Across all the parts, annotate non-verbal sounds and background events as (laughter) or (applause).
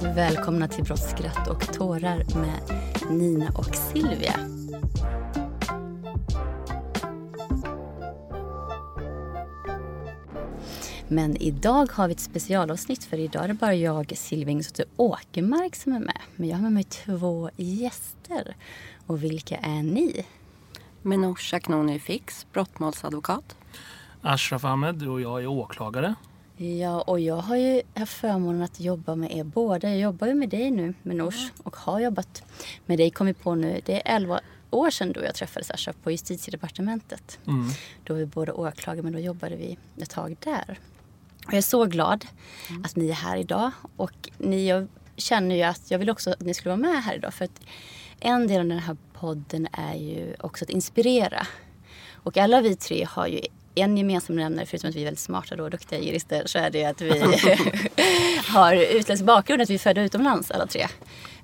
Välkomna till Brott, skratt och tårar med Nina och Silvia. Men idag har vi ett specialavsnitt för idag är det bara jag, Silvia Ingsotte Åkermark som är med. Men jag har med mig två gäster. Och vilka är ni? Menosha Knoni Fix, brottmålsadvokat. Ashraf Ahmed och jag är åklagare. Ja, och jag har ju haft förmånen att jobba med er båda. Jag jobbar ju med dig nu, Menosh, och har jobbat med dig. Kommit på nu, det är 11 år sedan då jag träffade Ashraf på justitiedepartementet. Mm. Då var vi båda åklagare, men då jobbade vi ett tag där. Och jag är så glad att ni är här idag. Och ni, jag känner ju att jag vill också att ni skulle vara med här idag. För att en del av den här podden är ju också att inspirera. Och alla vi tre har ju en gemensam nämnare, förutom att vi är väldigt smarta och duktiga jurister, så är det att vi (laughs) har utländsk bakgrund, att vi är födda utomlands alla tre.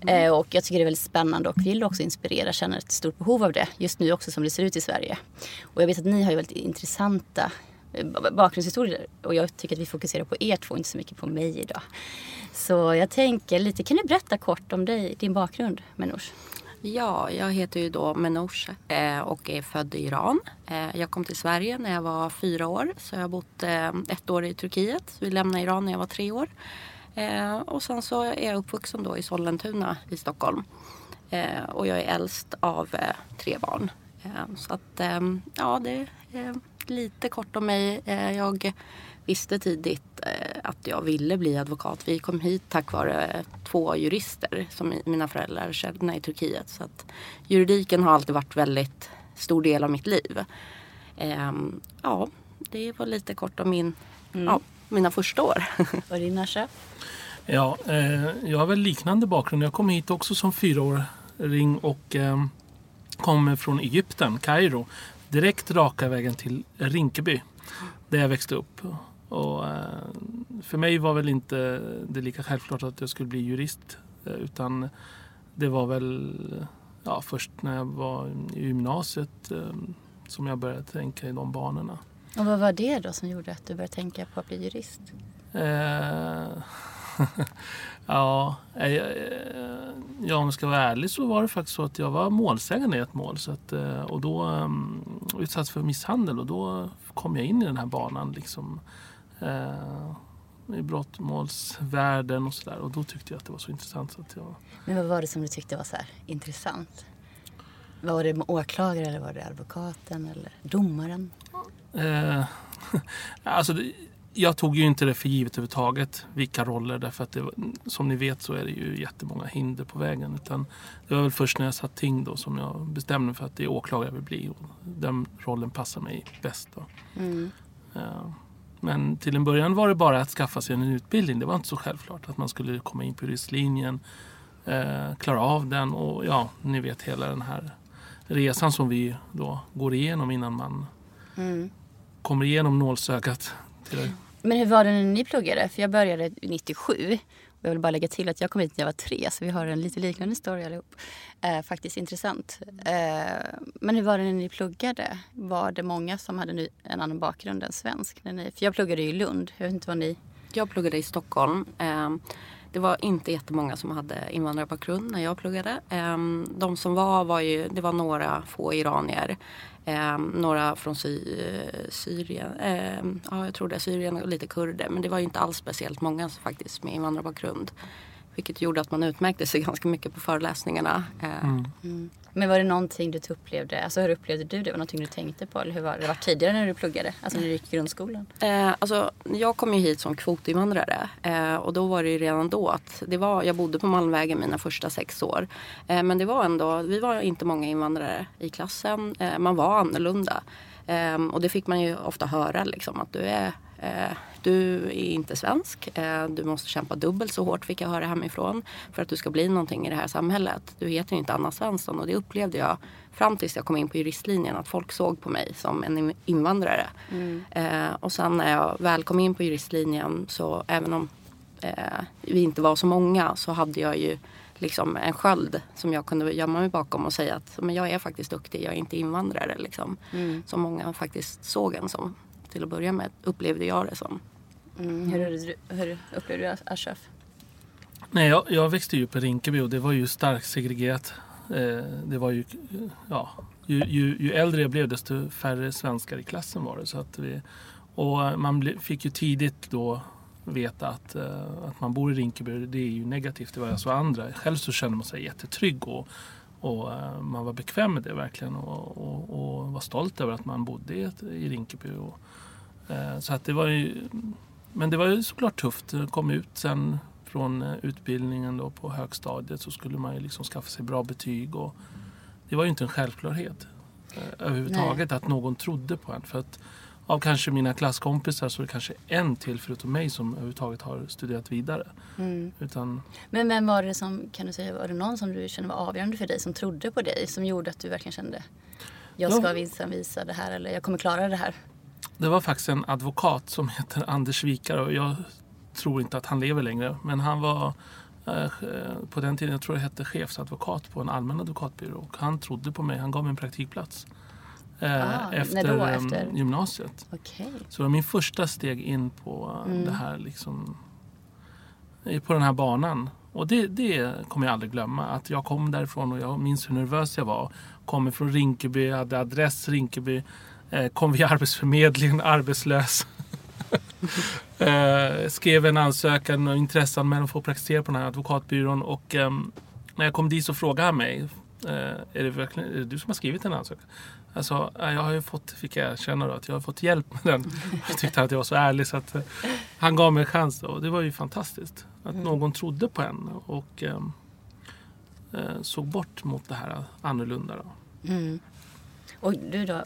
Eh, och jag tycker det är väldigt spännande och vill också inspirera, känner ett stort behov av det. Just nu också som det ser ut i Sverige. Och jag vet att ni har ju väldigt intressanta eh, bakgrundshistorier och jag tycker att vi fokuserar på er två, inte så mycket på mig idag. Så jag tänker lite, kan du berätta kort om dig, din bakgrund, Menoush? Ja, jag heter ju då Menouche eh, och är född i Iran. Eh, jag kom till Sverige när jag var fyra år. Så jag har bott eh, ett år i Turkiet. Vi lämnade Iran när jag var tre år. Och sen så är jag uppvuxen då i Sollentuna i Stockholm. Och jag är äldst av tre barn. Så att ja, det är lite kort om mig. Jag visste tidigt eh, att jag ville bli advokat. Vi kom hit tack vare två jurister som mina föräldrar kände i Turkiet. Så att juridiken har alltid varit väldigt stor del av mitt liv. Ehm, ja, det var lite kort om min, ja, mina första år. (laughs) Och din Asha? Ja, eh, jag har väl liknande bakgrund. Jag kom hit också som fyraåring och eh, kom från Egypten, Kairo. Direkt raka vägen till Rinkeby där jag växte upp. Och, eh, för mig var väl inte det lika självklart att jag skulle bli jurist. eh, Utan det var väl ja, först när jag var i gymnasiet eh, som jag började tänka i de banorna. Och vad var det då som gjorde att du började tänka på att bli jurist? Eh, (laughs) ja, eh, ja, om jag ska vara ärlig så var det faktiskt så att jag var målsägande i ett mål. Så att, och då um, utsattes för misshandel och då kom jag in i den här banan. Liksom, eh, i brottmålsvärlden och sådär. Och då tyckte jag att det var så intressant. Så att jag, Men vad var det som du tyckte var så intressant? Var det med åklagare eller var det advokaten eller domaren? Eh, (laughs) alltså det, jag tog ju inte det för givet överhuvudtaget, vilka roller. Därför att det, som ni vet så är det ju jättemånga hinder på vägen. Utan det var väl först när jag satt ting då som jag bestämde mig för att det är åklagare jag vill bli. Och den rollen passar mig bäst. Då. Eh, men till en början var det bara att skaffa sig en utbildning. Det var inte så självklart att man skulle komma in på juristlinjen, eh, klara av den och ja, ni vet hela den här resan som vi då går igenom innan man kommer igenom nålsögat. Till Men hur var det när ni pluggade? För jag började 97. Jag vill bara lägga till att jag kom hit när jag var tre så vi har en lite liknande story allihop. Eh, faktiskt intressant. Eh, men hur var det när ni pluggade? Var det många som hade en annan bakgrund än svensk? När ni, för jag pluggade i Lund. Jag vet inte vad ni... Jag pluggade i Stockholm. Eh, det var inte jättemånga som hade invandrarbakgrund när jag pluggade. Ehm, de som var, var ju, det var några få iranier. Ehm, några från Sy Syrien, ehm, ja jag tror det, Syrien och lite kurder. Men det var ju inte alls speciellt många faktiskt med invandrarbakgrund. Vilket gjorde att man utmärkte sig ganska mycket på föreläsningarna. Eh, mm. Mm. Men var det någonting du upplevde, alltså hur upplevde du det? Var det någonting du tänkte på? Eller hur var det var tidigare när du pluggade? Alltså när du gick i grundskolan? Eh, alltså, jag kom ju hit som kvotinvandrare eh, och då var det ju redan då att det var, jag bodde på Malmvägen mina första sex år. Eh, men det var ändå, vi var inte många invandrare i klassen. Eh, man var annorlunda. Eh, och det fick man ju ofta höra liksom att du är Eh, du är inte svensk. Eh, du måste kämpa dubbelt så hårt fick jag höra hemifrån för att du ska bli någonting i det här samhället. Du heter ju inte Anna Svensson och det upplevde jag fram tills jag kom in på juristlinjen att folk såg på mig som en invandrare. Mm. Eh, och sen när jag väl kom in på juristlinjen så även om vi inte var så många så hade jag ju liksom en sköld som jag kunde gömma mig bakom och säga att men jag är faktiskt duktig, jag är inte invandrare. Liksom. Mm. Som många faktiskt såg en som till att börja med, upplevde jag det som. Mm. Hur, hur upplevde du Ashraf? Nej, jag, jag växte ju upp i Rinkeby och det var ju starkt segregerat. Eh, det var ju, ja, ju, ju, ju, äldre jag blev desto färre svenskar i klassen var det. Så att vi, och man ble, fick ju tidigt då veta att, uh, att man bor i Rinkeby, det är ju negativt. Det var alltså andra. Själv så kände man sig jättetrygg och, och uh, man var bekväm med det verkligen och, och, och, var stolt över att man bodde i Rinkeby. Och, Eh, så att det var ju, men det var ju såklart tufft. Jag kom ut sen från eh, utbildningen då på högstadiet så skulle man ju liksom skaffa sig bra betyg. Och det var ju inte en självklarhet eh, överhuvudtaget Nej. att någon trodde på en. För att av kanske mina klasskompisar så är det kanske en till förutom mig som överhuvudtaget har studerat vidare. Mm. Utan... Men vem var det som, kan du säga, var det någon som du kände var avgörande för dig som trodde på dig? Som gjorde att du verkligen kände jag ska ja. visa det här eller jag kommer klara det här? Det var faktiskt en advokat som heter Anders Wikare och jag tror inte att han lever längre. Men han var eh, på den tiden, jag tror det hette chefsadvokat på en allmän advokatbyrå. Och han trodde på mig, han gav mig en praktikplats. Eh, ah, efter, efter, gymnasiet. Okay. Så det var min första steg in på mm. det här liksom, på den här banan. Och det, det kommer jag aldrig glömma. Att jag kom därifrån och jag minns hur nervös jag var. Kommer från Rinkeby, hade adress Rinkeby. Eh, kom via Arbetsförmedlingen arbetslös. (laughs) eh, skrev en ansökan och intresseanmälan för att praktisera på den här advokatbyrån. Och eh, när jag kom dit så frågade han mig. Eh, är, det verkligen, är det du som har skrivit den ansökan? Alltså, jag har ju fått, fick jag känna då, att jag har fått hjälp med den. (laughs) Jag tyckte att jag var så ärlig så att han gav mig en chans. Då. Det var ju fantastiskt. Att mm. någon trodde på en och ehm, eh, såg bort mot det här annorlunda. Då. Mm. Och du då,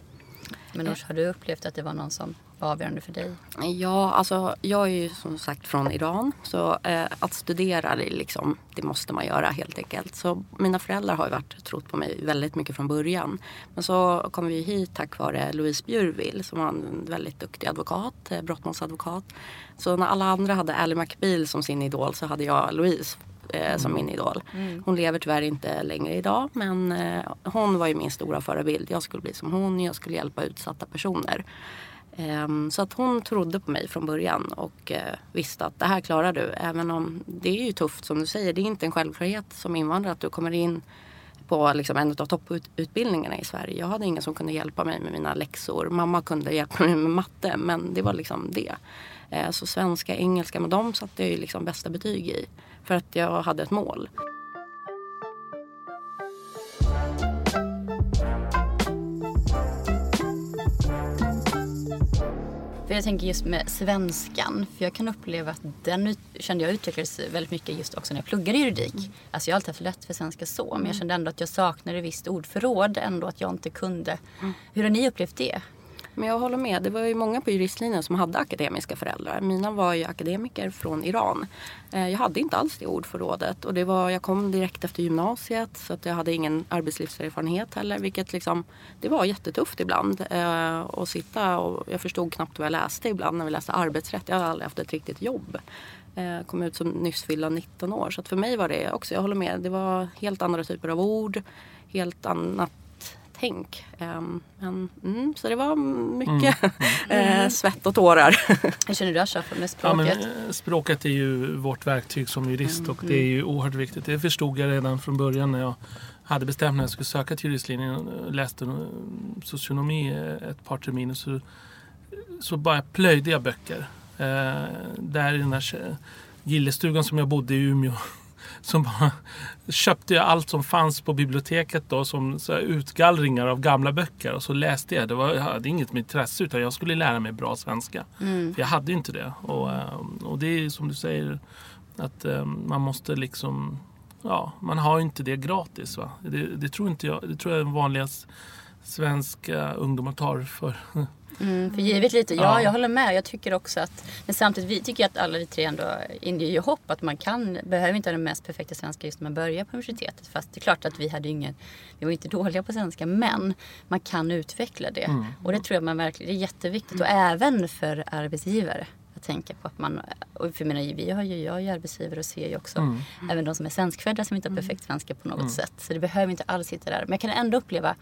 men Ors, har du upplevt att det var någon som var avgörande för dig? Ja, alltså jag är ju som sagt från Iran. Så eh, att studera, det, liksom, det måste man göra helt enkelt. Så mina föräldrar har ju varit trott på mig väldigt mycket från början. Men så kom vi hit tack vare Louise Bjurvill som var en väldigt duktig advokat, eh, brottmålsadvokat. Så när alla andra hade Ally McBeal som sin idol så hade jag Louise eh, som min idol. Mm. Hon lever tyvärr inte längre idag men eh, hon var ju min stora förebild. Jag skulle bli som hon, jag skulle hjälpa utsatta personer. Eh, så att hon trodde på mig från början och eh, visste att det här klarar du. Även om det är ju tufft som du säger. Det är inte en självklarhet som invandrare att du kommer in på liksom en av topputbildningarna i Sverige. Jag hade ingen som kunde hjälpa mig med mina läxor. Mamma kunde hjälpa mig med matte men det var liksom det. Eh, så svenska, engelska, med dem satte jag ju liksom bästa betyg i. För att jag hade ett mål. För jag tänker just med svenskan, för jag kan uppleva att den kände jag utvecklades väldigt mycket just också när jag pluggade juridik. Mm. Alltså jag har alltid haft lätt för svenska så, men jag kände ändå att jag saknade visst ordförråd, ändå att jag inte kunde. Mm. Hur har ni upplevt det? Men jag håller med. Det var ju många på juristlinjen som hade akademiska föräldrar. Mina var ju akademiker från Iran. Eh, jag hade inte alls det ordförrådet och det var, jag kom direkt efter gymnasiet så att jag hade ingen arbetslivserfarenhet heller. Vilket liksom, det var jättetufft ibland eh, att sitta och jag förstod knappt vad jag läste ibland när vi läste arbetsrätt. Jag hade aldrig haft ett riktigt jobb. Eh, kom ut som nyss fyllda 19 år. Så att för mig var det också, jag håller med, det var helt andra typer av ord. Helt annat tänk. Um, men, mm, så det var mycket mm. (laughs) eh, svett och tårar. Hur känner du Ashraf med språket? Ja, men, eh, språket är ju vårt verktyg som jurist mm. och det är ju oerhört viktigt. Det förstod jag redan från början när jag hade bestämt när jag skulle söka till juristlinjen och läste socionomi ett par terminer så, så bara plöjde jag böcker. Eh, där i den där gillestugan som jag bodde i Umeå som bara (laughs) köpte jag allt som fanns på biblioteket då som så utgallringar av gamla böcker och så läste jag. Det var, jag hade inget med intresse utan jag skulle lära mig bra svenska. Mm. För jag hade inte det. Och, eh, och det är som du säger att um, man måste liksom Ja, man har inte det gratis. Va? Det, det tror inte jag. Det tror jag är vanligast svenska ungdomar tar för (laughs) Mm, för givet lite, ja, ja, jag håller med. Jag tycker också att, men samtidigt vi tycker att alla vi tre ändå inger ju hopp att man kan, behöver inte ha den mest perfekta svenska just när man börjar på universitetet. Fast det är klart att vi hade ingen, vi var inte dåliga på svenska, men man kan utveckla det. Mm. Och det tror jag man verkligen, det är jätteviktigt och även för arbetsgivare att tänka på att man, och för menar, vi har ju, jag är ju arbetsgivare och ser ju också mm. även de som är svenskfödda som inte har perfekt svenska på något mm. sätt. Så det behöver inte alls sitta där. Men jag kan ändå uppleva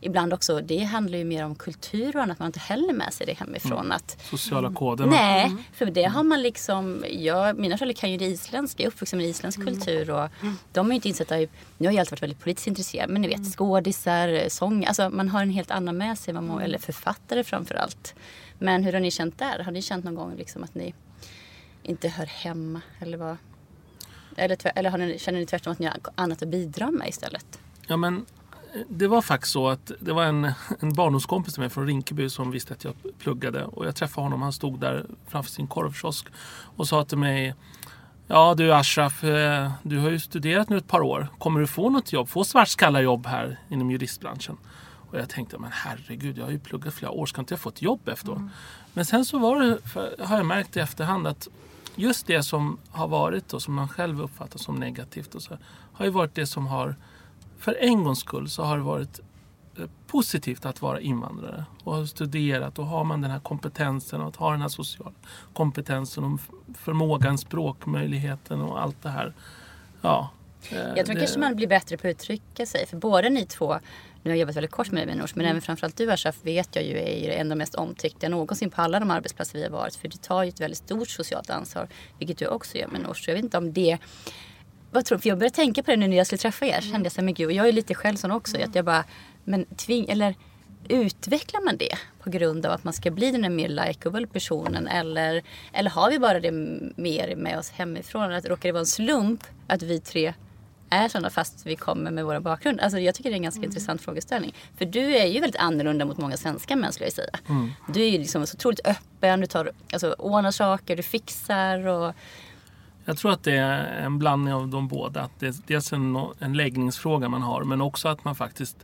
ibland också, det handlar ju mer om kultur och annat, man inte heller med sig det hemifrån. Mm. Att, Sociala koder. Nej, mm. för det har man liksom, jag, mina föräldrar kan ju det isländska, jag är uppvuxen med isländsk mm. kultur och de är ju inte insatta i, nu har jag alltid varit väldigt politiskt intresserad, men ni vet skådisar, sång, alltså man har en helt annan med sig, man, eller författare framför allt. Men hur har ni känt där? Har ni känt någon gång liksom att ni inte hör hemma eller vad? Eller, eller har ni, känner ni tvärtom att ni har annat att bidra med istället? Ja men det var faktiskt så att det var en, en barndomskompis till mig från Rinkeby som visste att jag pluggade. Och jag träffade honom, han stod där framför sin korvkiosk och sa till mig Ja du Ashraf, eh, du har ju studerat nu ett par år. Kommer du få något jobb, få svartskallarjobb här inom juristbranschen? Och jag tänkte, men herregud, jag har ju pluggat flera år, ska inte jag få ett jobb efteråt? Mm. Men sen så var det, har jag märkt i efterhand att just det som har varit och som man själv uppfattar som negativt och så, har ju varit det som har för en gångs skull så har det varit eh, positivt att vara invandrare och ha studerat och har man den här kompetensen och att ha den här sociala kompetensen och förmågan, språkmöjligheten och allt det här. Ja, eh, jag tror det... kanske man blir bättre på att uttrycka sig. För båda ni två, nu har jag jobbat väldigt kort med dig men mm. även framförallt du Ashraf vet jag ju är en av de mest omtyckta någonsin på alla de arbetsplatser vi har varit. För du tar ju ett väldigt stort socialt ansvar, vilket du också gör Minouche. Jag vet inte om det vad tror För jag började tänka på det nu när jag skulle träffa er. Kände jag så här, men gud, och jag är lite själv sån också. Att jag bara, men tving, eller utvecklar man det på grund av att man ska bli den där mer likeable personen? Eller, eller har vi bara det mer med oss hemifrån? Att råkar det vara en slump att vi tre är sådana fast vi kommer med våra bakgrund? Alltså jag tycker det är en ganska mm. intressant frågeställning. För du är ju väldigt annorlunda mot många svenska män skulle jag säga. Mm. Du är ju liksom så otroligt öppen, du tar, alltså, ordnar saker, du fixar och jag tror att det är en blandning av de båda. Att det är dels en, en läggningsfråga man har men också att man faktiskt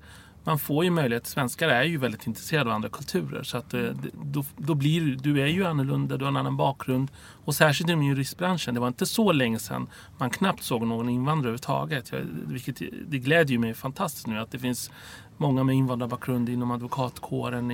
man får ju möjlighet, svenskar är ju väldigt intresserade av andra kulturer så att det, då, då blir du är ju annorlunda, du har en annan bakgrund och särskilt inom juristbranschen. Det var inte så länge sedan man knappt såg någon invandrare överhuvudtaget. Vilket, det glädjer mig fantastiskt nu att det finns många med invandrarbakgrund inom advokatkåren.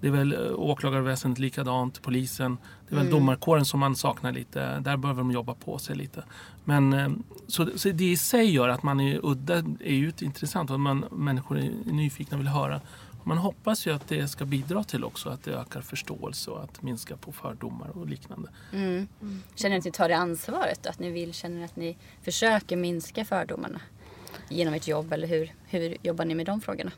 Det är väl eh, åklagarväsendet likadant, polisen. Det är väl mm. domarkåren som man saknar lite. Där behöver de jobba på sig lite. Men eh, så, så det i sig gör att man är udda, är ju intressant och man, människor nyfikna och vill höra. Man hoppas ju att det ska bidra till också att det ökar förståelse och att minska på fördomar och liknande. Mm. Känner ni att ni tar det ansvaret? Att ni vill, känner att ni försöker minska fördomarna? genom ert jobb eller hur, hur jobbar ni med de frågorna?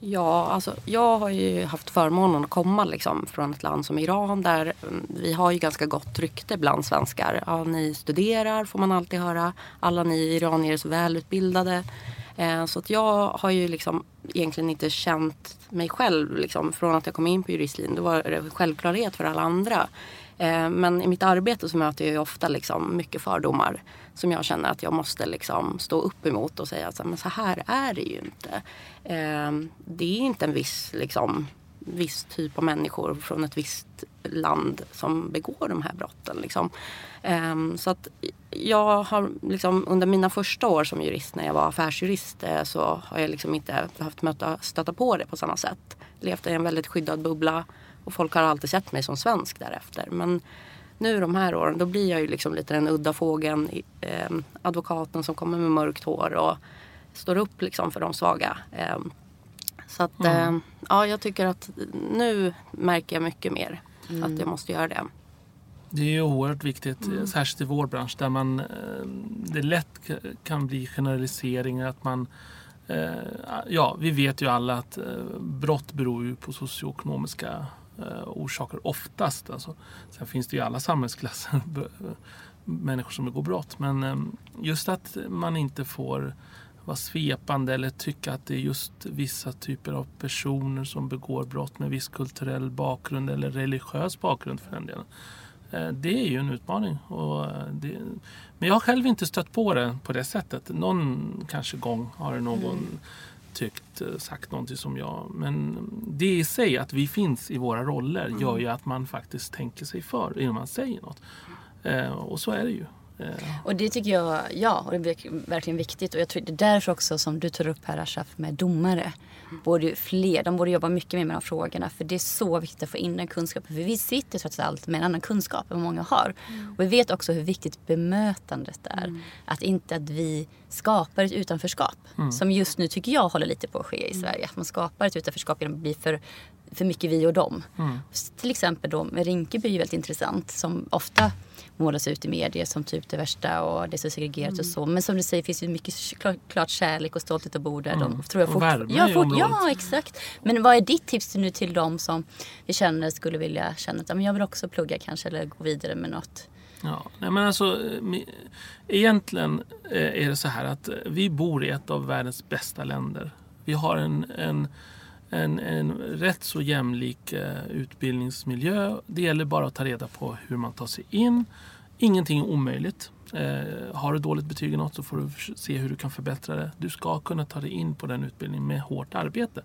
Ja, alltså jag har ju haft förmånen att komma liksom från ett land som Iran där vi har ju ganska gott rykte bland svenskar. Ja, ni studerar får man alltid höra. Alla ni iranier är så välutbildade. Eh, så att jag har ju liksom egentligen inte känt mig själv liksom, från att jag kom in på juristlinjen. Då var det en självklarhet för alla andra. Eh, men i mitt arbete så möter jag ju ofta liksom mycket fördomar som jag känner att jag måste liksom stå upp emot och säga att så här är det ju inte. Eh, det är inte en viss liksom, viss typ av människor från ett visst land som begår de här brotten. Liksom. Um, så att jag har liksom, under mina första år som jurist när jag var affärsjurist eh, så har jag liksom inte behövt möta, stöta på det på samma sätt. Levt i en väldigt skyddad bubbla och folk har alltid sett mig som svensk därefter. Men nu de här åren då blir jag ju liksom lite den udda fågeln, eh, advokaten som kommer med mörkt hår och står upp liksom för de svaga. Eh, så att mm. eh, ja, jag tycker att nu märker jag mycket mer mm. att jag måste göra det. Det är ju oerhört viktigt, mm. särskilt i vår bransch där man, eh, det lätt kan bli generaliseringar. Att man, eh, ja, vi vet ju alla att eh, brott beror ju på socioekonomiska orsaker oftast. Alltså, sen finns det ju alla samhällsklasser (laughs) människor som begår brott. Men just att man inte får vara svepande eller tycka att det är just vissa typer av personer som begår brott med viss kulturell bakgrund eller religiös bakgrund för den delen. Eh, det är ju en utmaning. Eh, det, men jag har själv inte stött på det på det sättet. Någon kanske gång har någon mm. tyckt, eh, sagt någonting som jag. Men det i sig, att vi finns i våra roller, mm. gör ju att man faktiskt tänker sig för innan man säger något. och så är det ju. Och det tycker jag, ja, och det är verkligen viktigt. Och jag tror det är därför också som du tar upp här Ashraf med domare. Borde fler, de borde jobba mycket mer med de frågorna. För det är så viktigt att få in den kunskapen. För vi sitter trots allt med en annan kunskap än vad många har. Mm. Och vi vet också hur viktigt bemötandet är. Mm. Att inte att vi skapar ett utanförskap. Mm. Som just nu tycker jag håller lite på att ske i mm. Sverige. Att man skapar ett utanförskap genom att bli för för mycket vi och dem. Mm. Till exempel då med Rinkeby är väldigt intressant som ofta målas ut i medier som typ det värsta och det är så segregerat mm. och så. Men som du säger finns det mycket klart kärlek och stolthet att bo där. Mm. De, tror jag och värme ja, fort, ja, exakt. Men vad är ditt tips nu till dem som vi känner skulle vilja känna att jag vill också plugga kanske eller gå vidare med något? Ja, nej men alltså, egentligen eh, är det så här att vi bor i ett av världens bästa länder. Vi har en, en en, en rätt så jämlik eh, utbildningsmiljö. Det gäller bara att ta reda på hur man tar sig in. Ingenting är omöjligt. Eh, har du dåligt betyg i något så får du se hur du kan förbättra det. Du ska kunna ta dig in på den utbildningen med hårt arbete.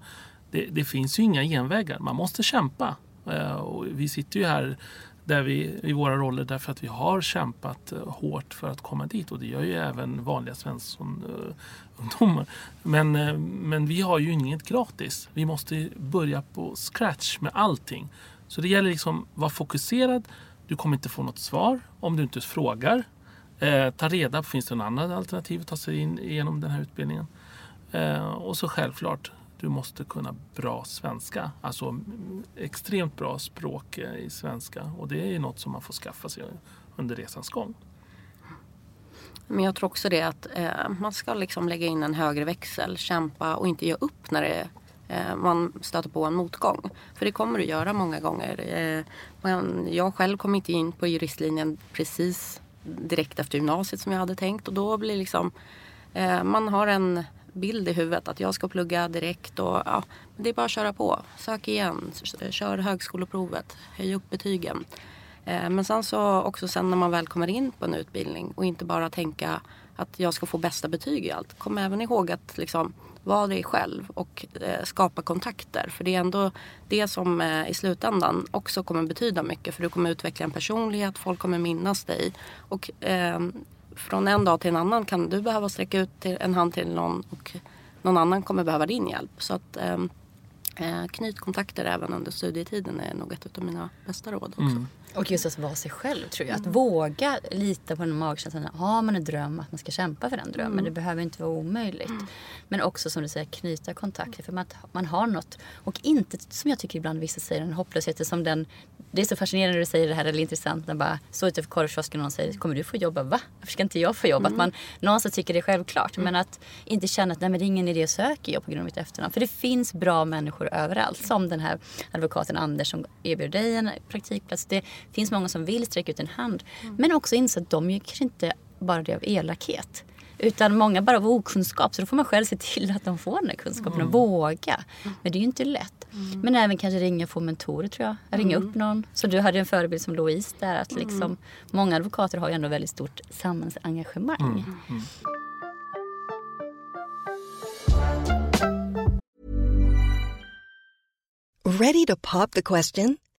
Det, det finns ju inga genvägar. Man måste kämpa. Eh, och vi sitter ju här där vi, i våra roller därför att vi har kämpat eh, hårt för att komma dit och det gör ju även vanliga svenssonungdomar. Men, eh, men vi har ju inget gratis. Vi måste börja på scratch med allting. Så det gäller liksom att vara fokuserad. Du kommer inte få något svar om du inte frågar. Eh, ta reda på, finns det något annat alternativ att ta sig in genom den här utbildningen? Eh, och så självklart, du måste kunna bra svenska. Alltså extremt bra språk eh, i svenska. Och det är något som man får skaffa sig under resans gång. Men jag tror också det att eh, man ska liksom lägga in en högre växel, kämpa och inte ge upp när det, eh, man stöter på en motgång. För det kommer du göra många gånger. Eh, men jag själv kom inte in på juristlinjen precis direkt efter gymnasiet som jag hade tänkt och då blir liksom eh, man har en bild i huvudet att jag ska plugga direkt och ja, det är bara att köra på. Sök igen, kör högskoleprovet, höj upp betygen. Eh, men sen så också sen när man väl kommer in på en utbildning och inte bara tänka att jag ska få bästa betyg i allt. Kom även ihåg att liksom vara dig själv och eh, skapa kontakter. För det är ändå det som eh, i slutändan också kommer betyda mycket. För du kommer utveckla en personlighet, folk kommer minnas dig. Och eh, från en dag till en annan kan du behöva sträcka ut en hand till någon och någon annan kommer behöva din hjälp. Så att ehm, eh, knyt kontakter även under studietiden är nog ett av mina bästa råd också. Mm. Och just att vara sig själv tror jag. Att mm. våga lita på den magkänslan. Har man en dröm att man ska kämpa för den drömmen. Mm. Det behöver inte vara omöjligt. Mm. Men också som du säger knyta kontakter. För man, man har något. Och inte som jag tycker ibland vissa säger en hopplöshet som den. Det är så fascinerande när du säger det här eller intressant när bara står utanför korvkiosken och någon säger kommer du få jobba? Va? Varför ska inte jag få jobba? Mm. Att man någonstans tycker det är självklart. Men att inte känna att nej, men det är ingen idé att söka jobb på grund av mitt efternamn. För det finns bra människor överallt. Som den här advokaten Anders som erbjuder dig en praktikplats. Det finns många som vill sträcka ut en hand. Mm. Men också inse att de gör kanske inte bara det av elakhet. Utan många bara av okunskap. Så då får man själv se till att de får den här kunskapen mm. och våga. Men det är ju inte lätt. Mm. Men även kanske ringa och få mentorer tror jag. Ringa mm. upp någon. Så du hade en förebild som Louise där. Att liksom, mm. Många advokater har ju ändå väldigt stort samhällsengagemang. Mm. Mm. Ready to pop the question?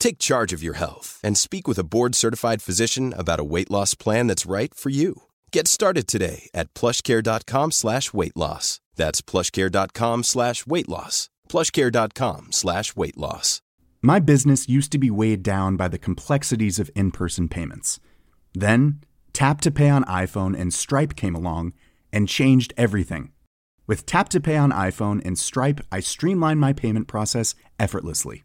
Take charge of your health and speak with a board-certified physician about a weight loss plan that's right for you. Get started today at plushcare.com slash weight loss. That's plushcare.com slash weight loss. plushcare.com slash weight loss. My business used to be weighed down by the complexities of in person payments. Then, Tap to Pay on iPhone and Stripe came along and changed everything. With Tap to Pay on iPhone and Stripe, I streamlined my payment process effortlessly.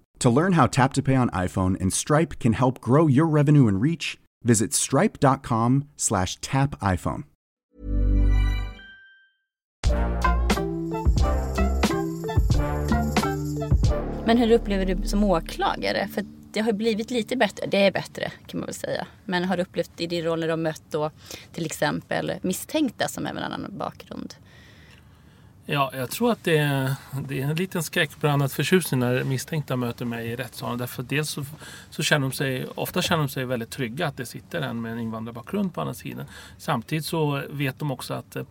To learn how Tap to Pay on iPhone and Stripe can help grow your revenue and reach, visit stripe.com slash tap iPhone. Men hur upplever du som åklagare? För det har blivit lite bättre. Det är bättre kan man väl säga. Men har du upplevt i din roll när du har mött då till exempel misstänkta som även har en annan bakgrund? Ja, jag tror att det är, det är en liten skräckblandad förtjusning när misstänkta möter mig i rättssalen. Därför dels så, så känner de sig, ofta känner de sig väldigt trygga att det sitter en med en invandrarbakgrund på andra sidan. Samtidigt så vet de också att eh,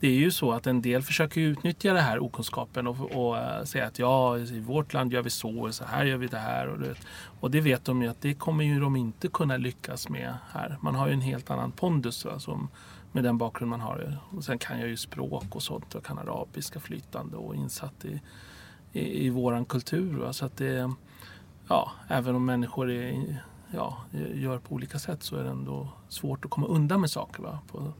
det är ju så att en del försöker utnyttja den här okunskapen och, och eh, säga att ja, i vårt land gör vi så och så här gör vi det här. Och det, och det vet de ju att det kommer ju de inte kunna lyckas med här. Man har ju en helt annan pondus. Va, som, med den bakgrund man har. Och sen kan jag ju språk och sånt jag kan arabiska flytande och insatt i, i, i våran kultur. Va? Så att det, ja, även om människor är, ja, gör på olika sätt så är det ändå svårt att komma undan med saker. Va? På,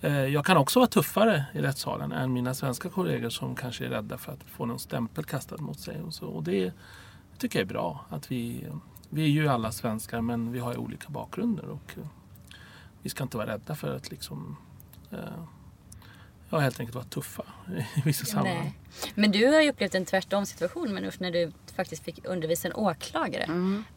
eh, jag kan också vara tuffare i rättssalen än mina svenska kollegor som kanske är rädda för att få någon stämpel kastad mot sig. Och, så. och det tycker jag är bra. Att vi, vi är ju alla svenskar men vi har ju olika bakgrunder. Och, vi ska inte vara rädda för att liksom eh, ja, helt enkelt vara tuffa i vissa sammanhang. Men du har ju upplevt en tvärtom situation men när du faktiskt fick undervisa en åklagare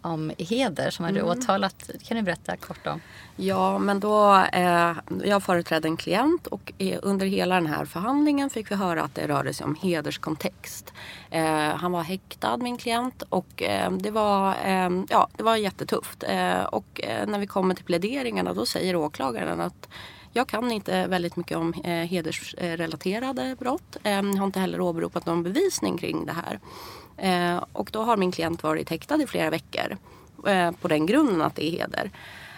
om heder som hade åtalat. Kan du berätta kort om? Ja, men då, eh, jag företrädde en klient och under hela den här förhandlingen fick vi höra att det rörde sig om hederskontext. Eh, han var häktad, min klient, och eh, det, var, eh, ja, det var jättetufft. Eh, och eh, när vi kommer till pläderingarna då säger åklagaren att jag kan inte väldigt mycket om eh, hedersrelaterade brott. Eh, har inte heller åberopat någon bevisning kring det här. Eh, och då har min klient varit häktad i flera veckor eh, på den grunden att det är heder.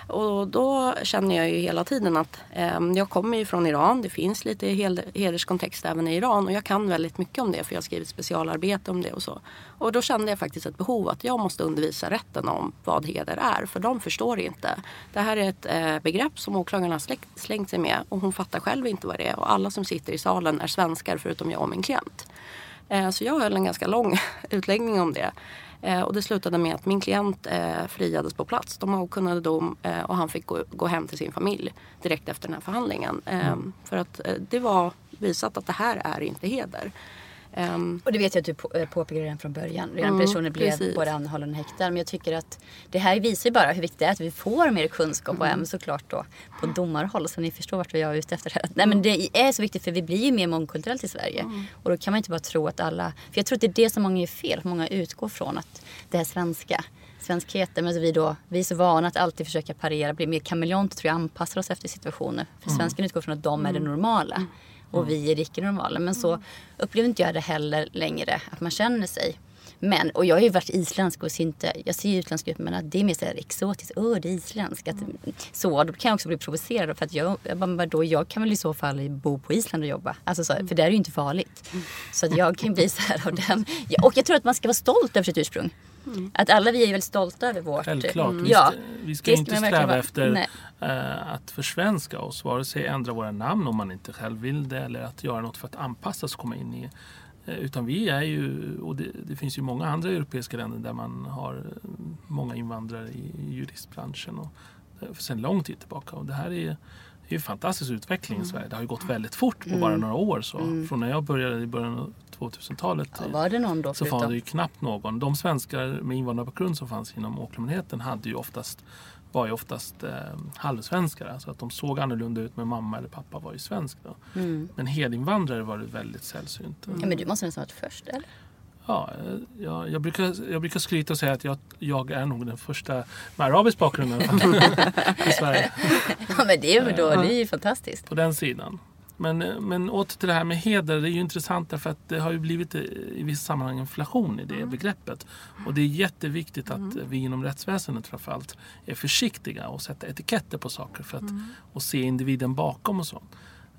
Och då känner jag ju hela tiden att eh, jag kommer ju från Iran. Det finns lite hel- hederskontext även i Iran och jag kan väldigt mycket om det för jag har skrivit specialarbete om det och så. Och då kände jag faktiskt ett behov att jag måste undervisa rätten om vad heder är för de förstår inte. Det här är ett eh, begrepp som åklagaren har släkt, slängt sig med och hon fattar själv inte vad det är och alla som sitter i salen är svenskar förutom jag och min klient. Eh, Så jag höll en ganska lång (laughs) utläggning om det. Eh, Och det slutade med att min klient eh, friades på plats. De avkunnade dom och han fick gå, hem till sin familj direkt efter den här förhandlingen. Eh, För att det var visat att det här är inte heder. Ehm, Och det vet jag att du på- eh, påpekade redan från början. Redan Mm, personen blev precis. både anhållen och häktad. Men jag tycker att det här visar bara hur viktigt det är att vi får mer kunskap och Mm. även såklart då på domarhåll. Så ni förstår vart jag är ute efter. Här. Nej men det är så viktigt för vi blir ju mer mångkulturellt i Sverige. Mm. Och då kan man inte bara tro att alla... För jag tror att det är det som många gör fel. Många utgår från att det är svenska. Svenskheten. Men så vi, då, vi är så vana att alltid försöka parera, bli mer kameleont tror jag, anpassar oss efter situationer. För Mm. svensken utgår från att de är det normala och vi är det icke-normala. Men så upplever inte jag det heller längre, att man känner sig. Men, och jag har ju varit isländsk och ser inte, jag ser ju utländska ut men att det är mer så exotiskt. Åh, det är isländsk. Att, så, då kan jag också bli provocerad för att jag, jag, bara, då, jag kan väl i så fall bo på Island och jobba. Alltså så, för det är ju inte farligt. Så att jag kan bli så här av den. Och jag tror att man ska vara stolt över sitt ursprung. Att alla vi är väldigt stolta över vårt... Självklart. Mm. Vi Ja, vi ska det inte sträva vara. efter Nej. eh, att försvenska oss. Vare sig ändra våra namn om man inte själv vill det eller att göra något för att anpassa oss och komma in i eh, utan vi är ju, och det, det finns ju många andra europeiska länder där man har eh, många invandrare i, juristbranschen och, sedan lång tid tillbaka. Och det här är, ju en fantastisk utveckling i Sverige. Det har ju gått väldigt fort på bara några år. Så. Från när jag började i början av 2000-talet Ja, var det någon då så förutom? fanns det ju knappt någon. De svenskar med invandrarbakgrund som fanns inom åklagarmyndigheten hade ju oftast, var ju oftast eh, halvsvenskar. Alltså att de såg annorlunda ut men mamma eller pappa var ju svensk. Då. Men hedinvandrare var det väldigt sällsynt. Ja, men du måste nästan ha varit först, eller? Ja, eh, jag, jag, brukar, jag brukar skryta och säga att jag, jag är nog den första med arabisk bakgrund i (laughs) Sverige. Ja, men det är, ju då, det är ju fantastiskt. på den sidan. Men, men åter till det här med heder. Det är ju intressant därför att det har ju blivit eh, i vissa sammanhang inflation i det begreppet. Och det är jätteviktigt att vi inom rättsväsendet framförallt är försiktiga och sätta etiketter på saker för att och se individen bakom och så.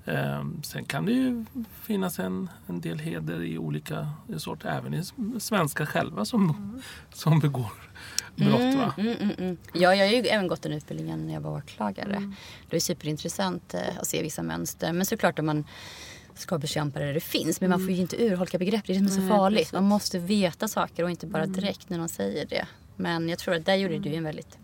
Ehm, sen kan det ju finnas en, en del heder i olika sorter, även i svenskar själva som, som begår brott. Va? Mm, mm, mm. Ja, jag har ju även gått den utbildningen när jag var åklagare. Det är superintressant eh, att se vissa mönster. Men såklart om man ska bekämpa det där det finns. Men man får ju inte urholka begrepp. Det är det som är så farligt. Man måste veta saker och inte bara direkt när någon säger det. Men jag tror att där gjorde du en väldigt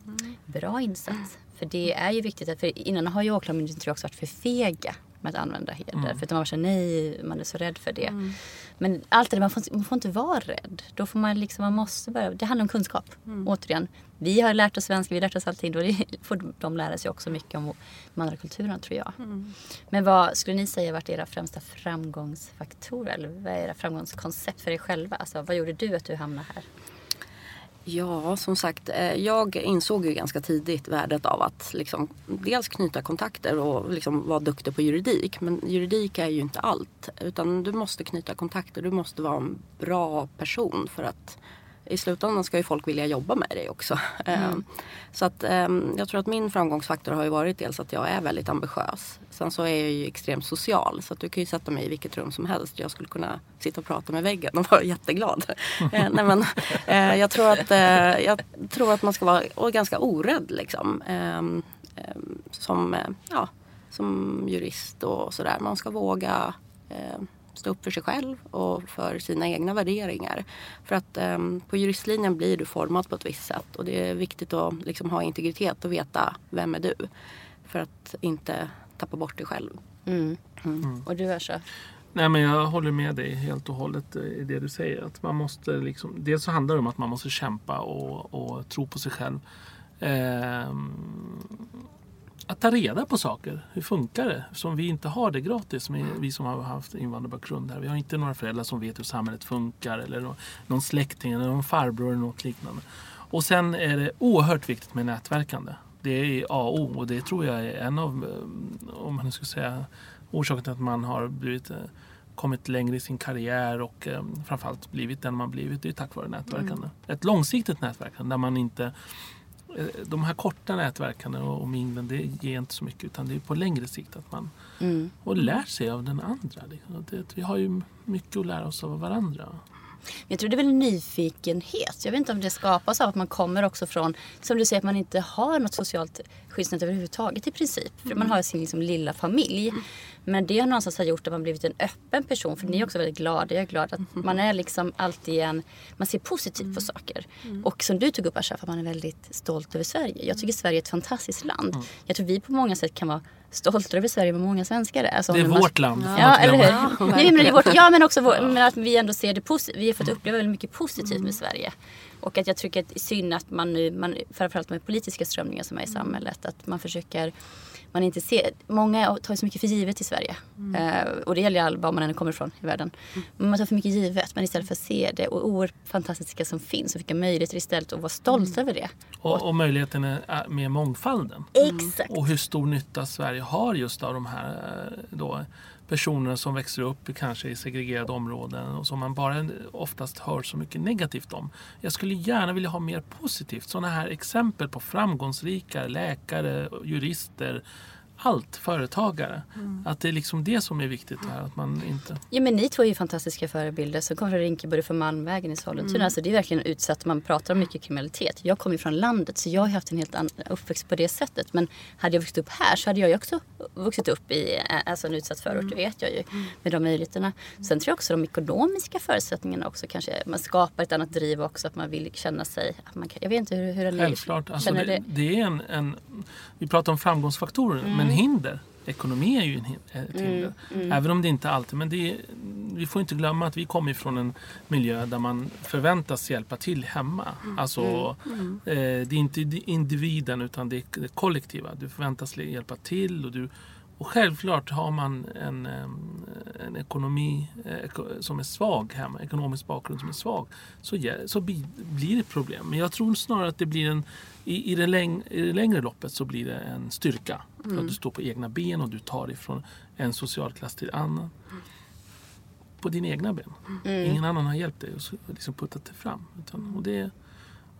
bra insats. För det är ju viktigt. För innan har ju åklagarmyndigheten också varit för fega med att använda heder. För att man var så nej, man är så rädd för det. Men allt det där, man får, man får inte vara rädd. Då får man liksom, man måste bara, det handlar om kunskap. Återigen, vi har lärt oss svenska, vi har lärt oss allting. Då får de lära sig också mycket om de andra kulturerna tror jag. Men vad skulle ni säga varit era främsta framgångsfaktorer? Eller vad är era framgångskoncept för er själva? Alltså, vad gjorde du att du hamnade här? Ja, som sagt, eh, jag insåg ju ganska tidigt värdet av att liksom, dels knyta kontakter och liksom vara duktig på juridik. Men juridik är ju inte allt. Utan du måste knyta kontakter, du måste vara en bra person för att i slutändan ska ju folk vilja jobba med dig också. Eh, Så att eh, jag tror att min framgångsfaktor har ju varit dels att jag är väldigt ambitiös. Sen så är jag ju extremt social så att du kan ju sätta mig i vilket rum som helst. Jag skulle kunna sitta och prata med väggen och (laughs) vara jätteglad. eh, nej men, eh, jag, tror att, eh, jag tror att man ska vara ganska orädd liksom. Eh, eh, som, ja, som jurist och sådär. Man ska våga stå upp för sig själv och för sina egna värderingar. För att eh, på juristlinjen blir du formad på ett visst sätt och det är viktigt att liksom, ha integritet och veta vem är du. För att inte tappa bort dig själv. Och du Asha? Nej men jag håller med dig helt och hållet i det du säger. Att man måste liksom, dels så handlar det om att man måste kämpa och, och tro på sig själv. Ehm, att ta reda på saker. Hur funkar det? Som vi inte har det gratis, vi som har haft invandrarbakgrund här. Vi har inte några föräldrar som vet hur samhället funkar eller någon släkting eller någon farbror eller något liknande. Och sen är det oerhört viktigt med nätverkande. Det är A och O och det tror jag är en av, eh, om man ska säga, orsaken till att man har blivit eh, kommit längre i sin karriär och eh, framförallt blivit den man blivit. Det är tack vare nätverkande. Mm. Ett långsiktigt nätverkande där man inte de här korta nätverkande och minglen det ger inte så mycket utan det är på längre sikt att man mm. och lär sig av den andra. Liksom. vi har ju mycket att lära oss av varandra. Jag tror det är väl nyfikenhet. Jag vet inte om det skapas av att man kommer också från, som du säger, att man inte har något socialt skyddsnät överhuvudtaget i princip. För mm. man har sin liksom, lilla familj. Mm. Men det har någonstans har gjort att man blivit en öppen person. För ni är också väldigt glada. Jag är glad att mm. man är liksom alltid en, man ser positivt på mm. saker. Mm. Och som du tog upp Ashraf, att man är väldigt stolt över Sverige. Jag tycker Sverige är ett fantastiskt land. Mm. Jag tror vi på många sätt kan vara stolta över Sverige med många svenskar Alltså, det är vårt land. Ja, eller hur? Ja, Nej, men vårt, ja, men också vår, men att vi ändå ser det positivt. Vi har fått uppleva väldigt mycket positivt med Sverige. Och att jag tycker att det är synd att man nu, man, framförallt med politiska strömningar som är i samhället, att man försöker man inte ser. Många tar så mycket för givet i Sverige. Mm. Uh, och det gäller all, var man än kommer ifrån i världen. Mm. Man tar för mycket givet. Men istället för att se det och oerhört fantastiska som finns och vilka möjligheter istället och vara stolt mm. över det. Och, och möjligheten är med mångfalden. Exakt. Och hur stor nytta Sverige har just av de här eh, då, personer som växer upp kanske i segregerade områden och som man bara oftast hör så mycket negativt om. Jag skulle gärna vilja ha mer positivt. Sådana här exempel på framgångsrika läkare, jurister, allt företagare. Mm. Att det är liksom det som är viktigt här. Att man inte... Ja men ni två är ju fantastiska förebilder som kommer från Rinkeby från Malmvägen i Sollentuna. Mm. Alltså det är verkligen utsatt. Man pratar om mycket kriminalitet. Jag kommer ju från landet så jag har haft en helt annan uppväxt på det sättet. Men hade jag vuxit upp här så hade jag ju också vuxit upp i alltså en utsatt förort. Mm. Det vet jag ju. Mm. Med de möjligheterna. Sen tror jag också de ekonomiska förutsättningarna också kanske. Man skapar ett annat driv också. Att man vill känna sig. Att man kan, jag vet inte hur, hur Självklart. Alltså det, det. det, är en, en, vi pratar om framgångsfaktorer. Men mm hinder. Ekonomi är ju ett hinder. Mm, mm. Även om det inte alltid, men det är, vi får inte glömma att vi kommer från en miljö där man förväntas hjälpa till hemma. Mm, alltså, mm, mm. eh, det är inte individen utan det är det kollektiva. Du förväntas hjälpa till och du och självklart har man en, en ekonomi eh, som är svag hemma, ekonomisk bakgrund som är svag, så, så blir det problem. Men jag tror snarare att det blir en, i, i, det, läng, i det längre loppet så blir det en styrka. Mm. För att du står på egna ben och du tar dig från en socialklass till annan. På dina egna ben. Mm. Ingen annan har hjälpt dig och liksom puttat dig fram. Utan, och det,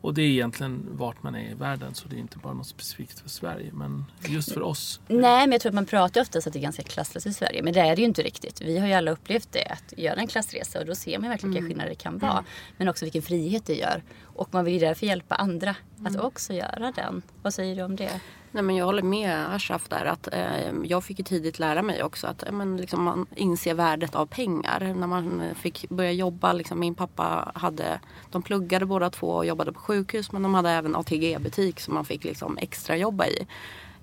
och det är egentligen vart man är i världen så det är inte bara något specifikt för Sverige. Men just för oss. Nej men jag tror att man pratar ofta så att det är ganska klasslöst i Sverige. Men det är det ju inte riktigt. Vi har ju alla upplevt det. Att göra en klassresa och då ser man verkligen vilka mm. skillnader det kan vara. Men också vilken frihet det gör. Och man vill ju därför hjälpa andra att mm. också göra den. Vad säger du om det? Nej, men jag håller med Ashraf där. Att, eh, jag fick ju tidigt lära mig också att eh, men, liksom, man inser värdet av pengar. När man eh, fick börja jobba. Liksom, min pappa hade, de pluggade båda två och jobbade på sjukhus men de hade även ATG-butik som man fick liksom, extra jobba i.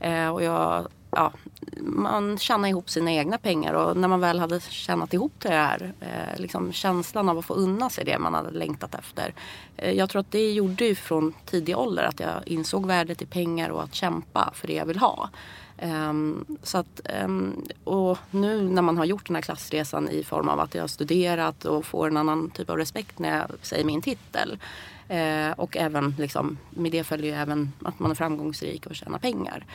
Eh, och jag ja, man tjänar ihop sina egna pengar och när man väl hade tjänat ihop det här, eh, liksom känslan av att få unna sig det man hade längtat efter. Eh, jag tror att det gjorde ju från tidig ålder att jag insåg värdet i pengar och att kämpa för det jag vill ha. Um, så att, um, och nu när man har gjort den här klassresan i form av att jag har studerat och får en annan typ av respekt när jag säger min titel Uh, och även liksom, med det följer ju även att man är framgångsrik och tjänar pengar.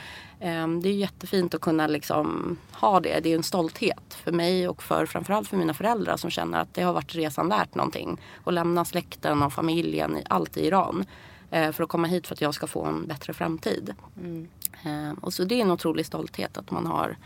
Um, det är jättefint att kunna liksom ha det. Det är en stolthet för mig och för framförallt för mina föräldrar som känner att det har varit resan värt någonting. Och lämna släkten och familjen, allt i Iran. Eh, för att komma hit för att jag ska få en bättre framtid. Mm. Eh, och så det är en otrolig stolthet att man har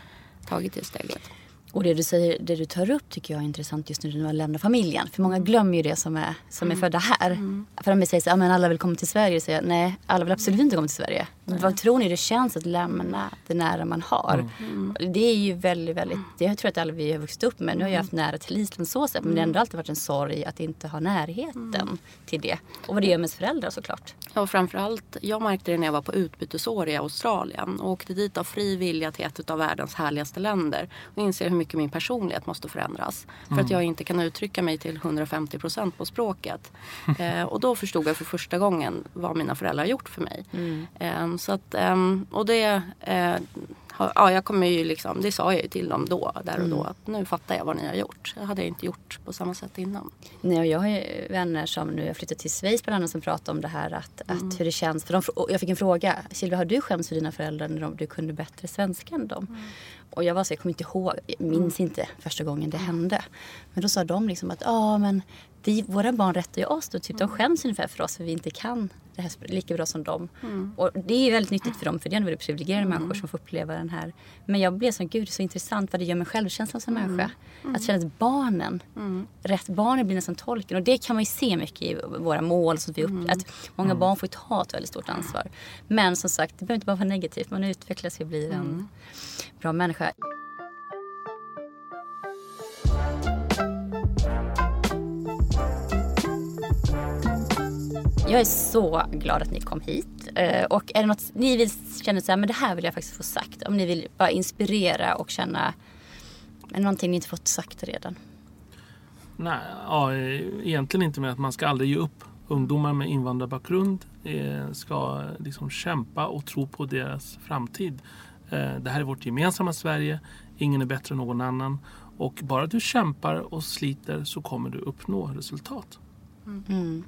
tagit det steget. Och det du, säger, det du tar upp tycker jag är intressant just nu när du lämnar familjen. För många glömmer ju det som är, som är mm. födda här. Mm. För de säger så att alla vill komma till Sverige. Så jag, nej, alla vill absolut inte komma till Sverige. Nej. Vad tror ni det känns att lämna det nära man har? Mm. Det är ju väldigt, väldigt, det jag tror att alla vi har vuxit upp med. Nu har jag haft nära till Island så sätt. Men det har ändå alltid varit en sorg att inte ha närheten mm. till det. Och vad det gör med ens föräldrar såklart. Ja, och framförallt, jag märkte det när jag var på utbytesår i Australien. Och åkte dit av fri vilja till ett av världens härligaste länder. Och inser hur mycket min personlighet måste förändras. För Mm. att jag inte kan uttrycka mig till 150 procent på språket. (laughs) eh, och då förstod jag för första gången vad mina föräldrar har gjort för mig. Eh, så att, ehm, och det, eh, har- ja, jag kommer ju liksom, det sa jag ju till dem då, där och då. Att nu fattar jag vad ni har gjort. Det hade jag inte gjort på samma sätt innan. Nej, och jag har ju vänner som nu har flyttat till Schweiz bland annat som pratar om det här att, Mm. att hur det känns. För de, jag fick en fråga. Silvia, har du skämts för dina föräldrar när de, du kunde bättre svenska än dem? Mm. Och jag var så, jag kommer inte ihåg, jag minns inte första gången det hände. Men då sa de liksom att, ja men vi, våra barn rättar ju oss då. Typ, Mm. De skäms ungefär för oss för vi inte kan det här lika bra som dem. Och det är väldigt nyttigt för dem för det är en väldigt privilegierade människor som får uppleva den här. Men jag blev så, gud så intressant vad det gör med självkänslan som människa. Att känna att barnen, rätt barnen blir nästan tolken. Och det kan man ju se mycket i våra mål. Så att, vi upp, att många barn får ju ta ett väldigt stort ansvar. Men som sagt, det behöver inte bara vara negativt. Man utvecklas och blir en bra människa. Jag är så glad att ni kom hit. Eh, och är det något ni vill känna så här, men det här vill jag faktiskt få sagt. Om ni vill bara inspirera och känna, är det någonting ni inte fått sagt redan? Nej, ja, egentligen inte med att man ska aldrig ge upp. Ungdomar med invandrarbakgrund eh, ska liksom kämpa och tro på deras framtid. Eh, det här är vårt gemensamma Sverige. Ingen är bättre än någon annan. Och bara du kämpar och sliter så kommer du uppnå resultat. Mm.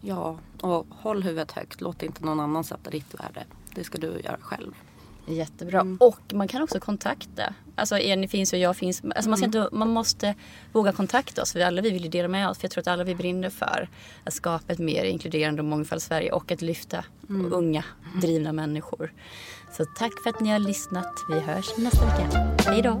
Ja, och håll huvudet högt. Låt inte någon annan sätta ditt värde. Det ska du göra själv. Jättebra. Och man kan också kontakta. Alltså Jenny finns och jag finns. Alltså man, ska inte, man måste våga kontakta oss. För alla vi vill ju dela med oss. För jag tror att alla vi brinner för att skapa ett mer inkluderande och mångfald Sverige. Och att lyfta unga drivna människor. Så tack för att ni har lyssnat. Vi hörs nästa vecka. Hej då.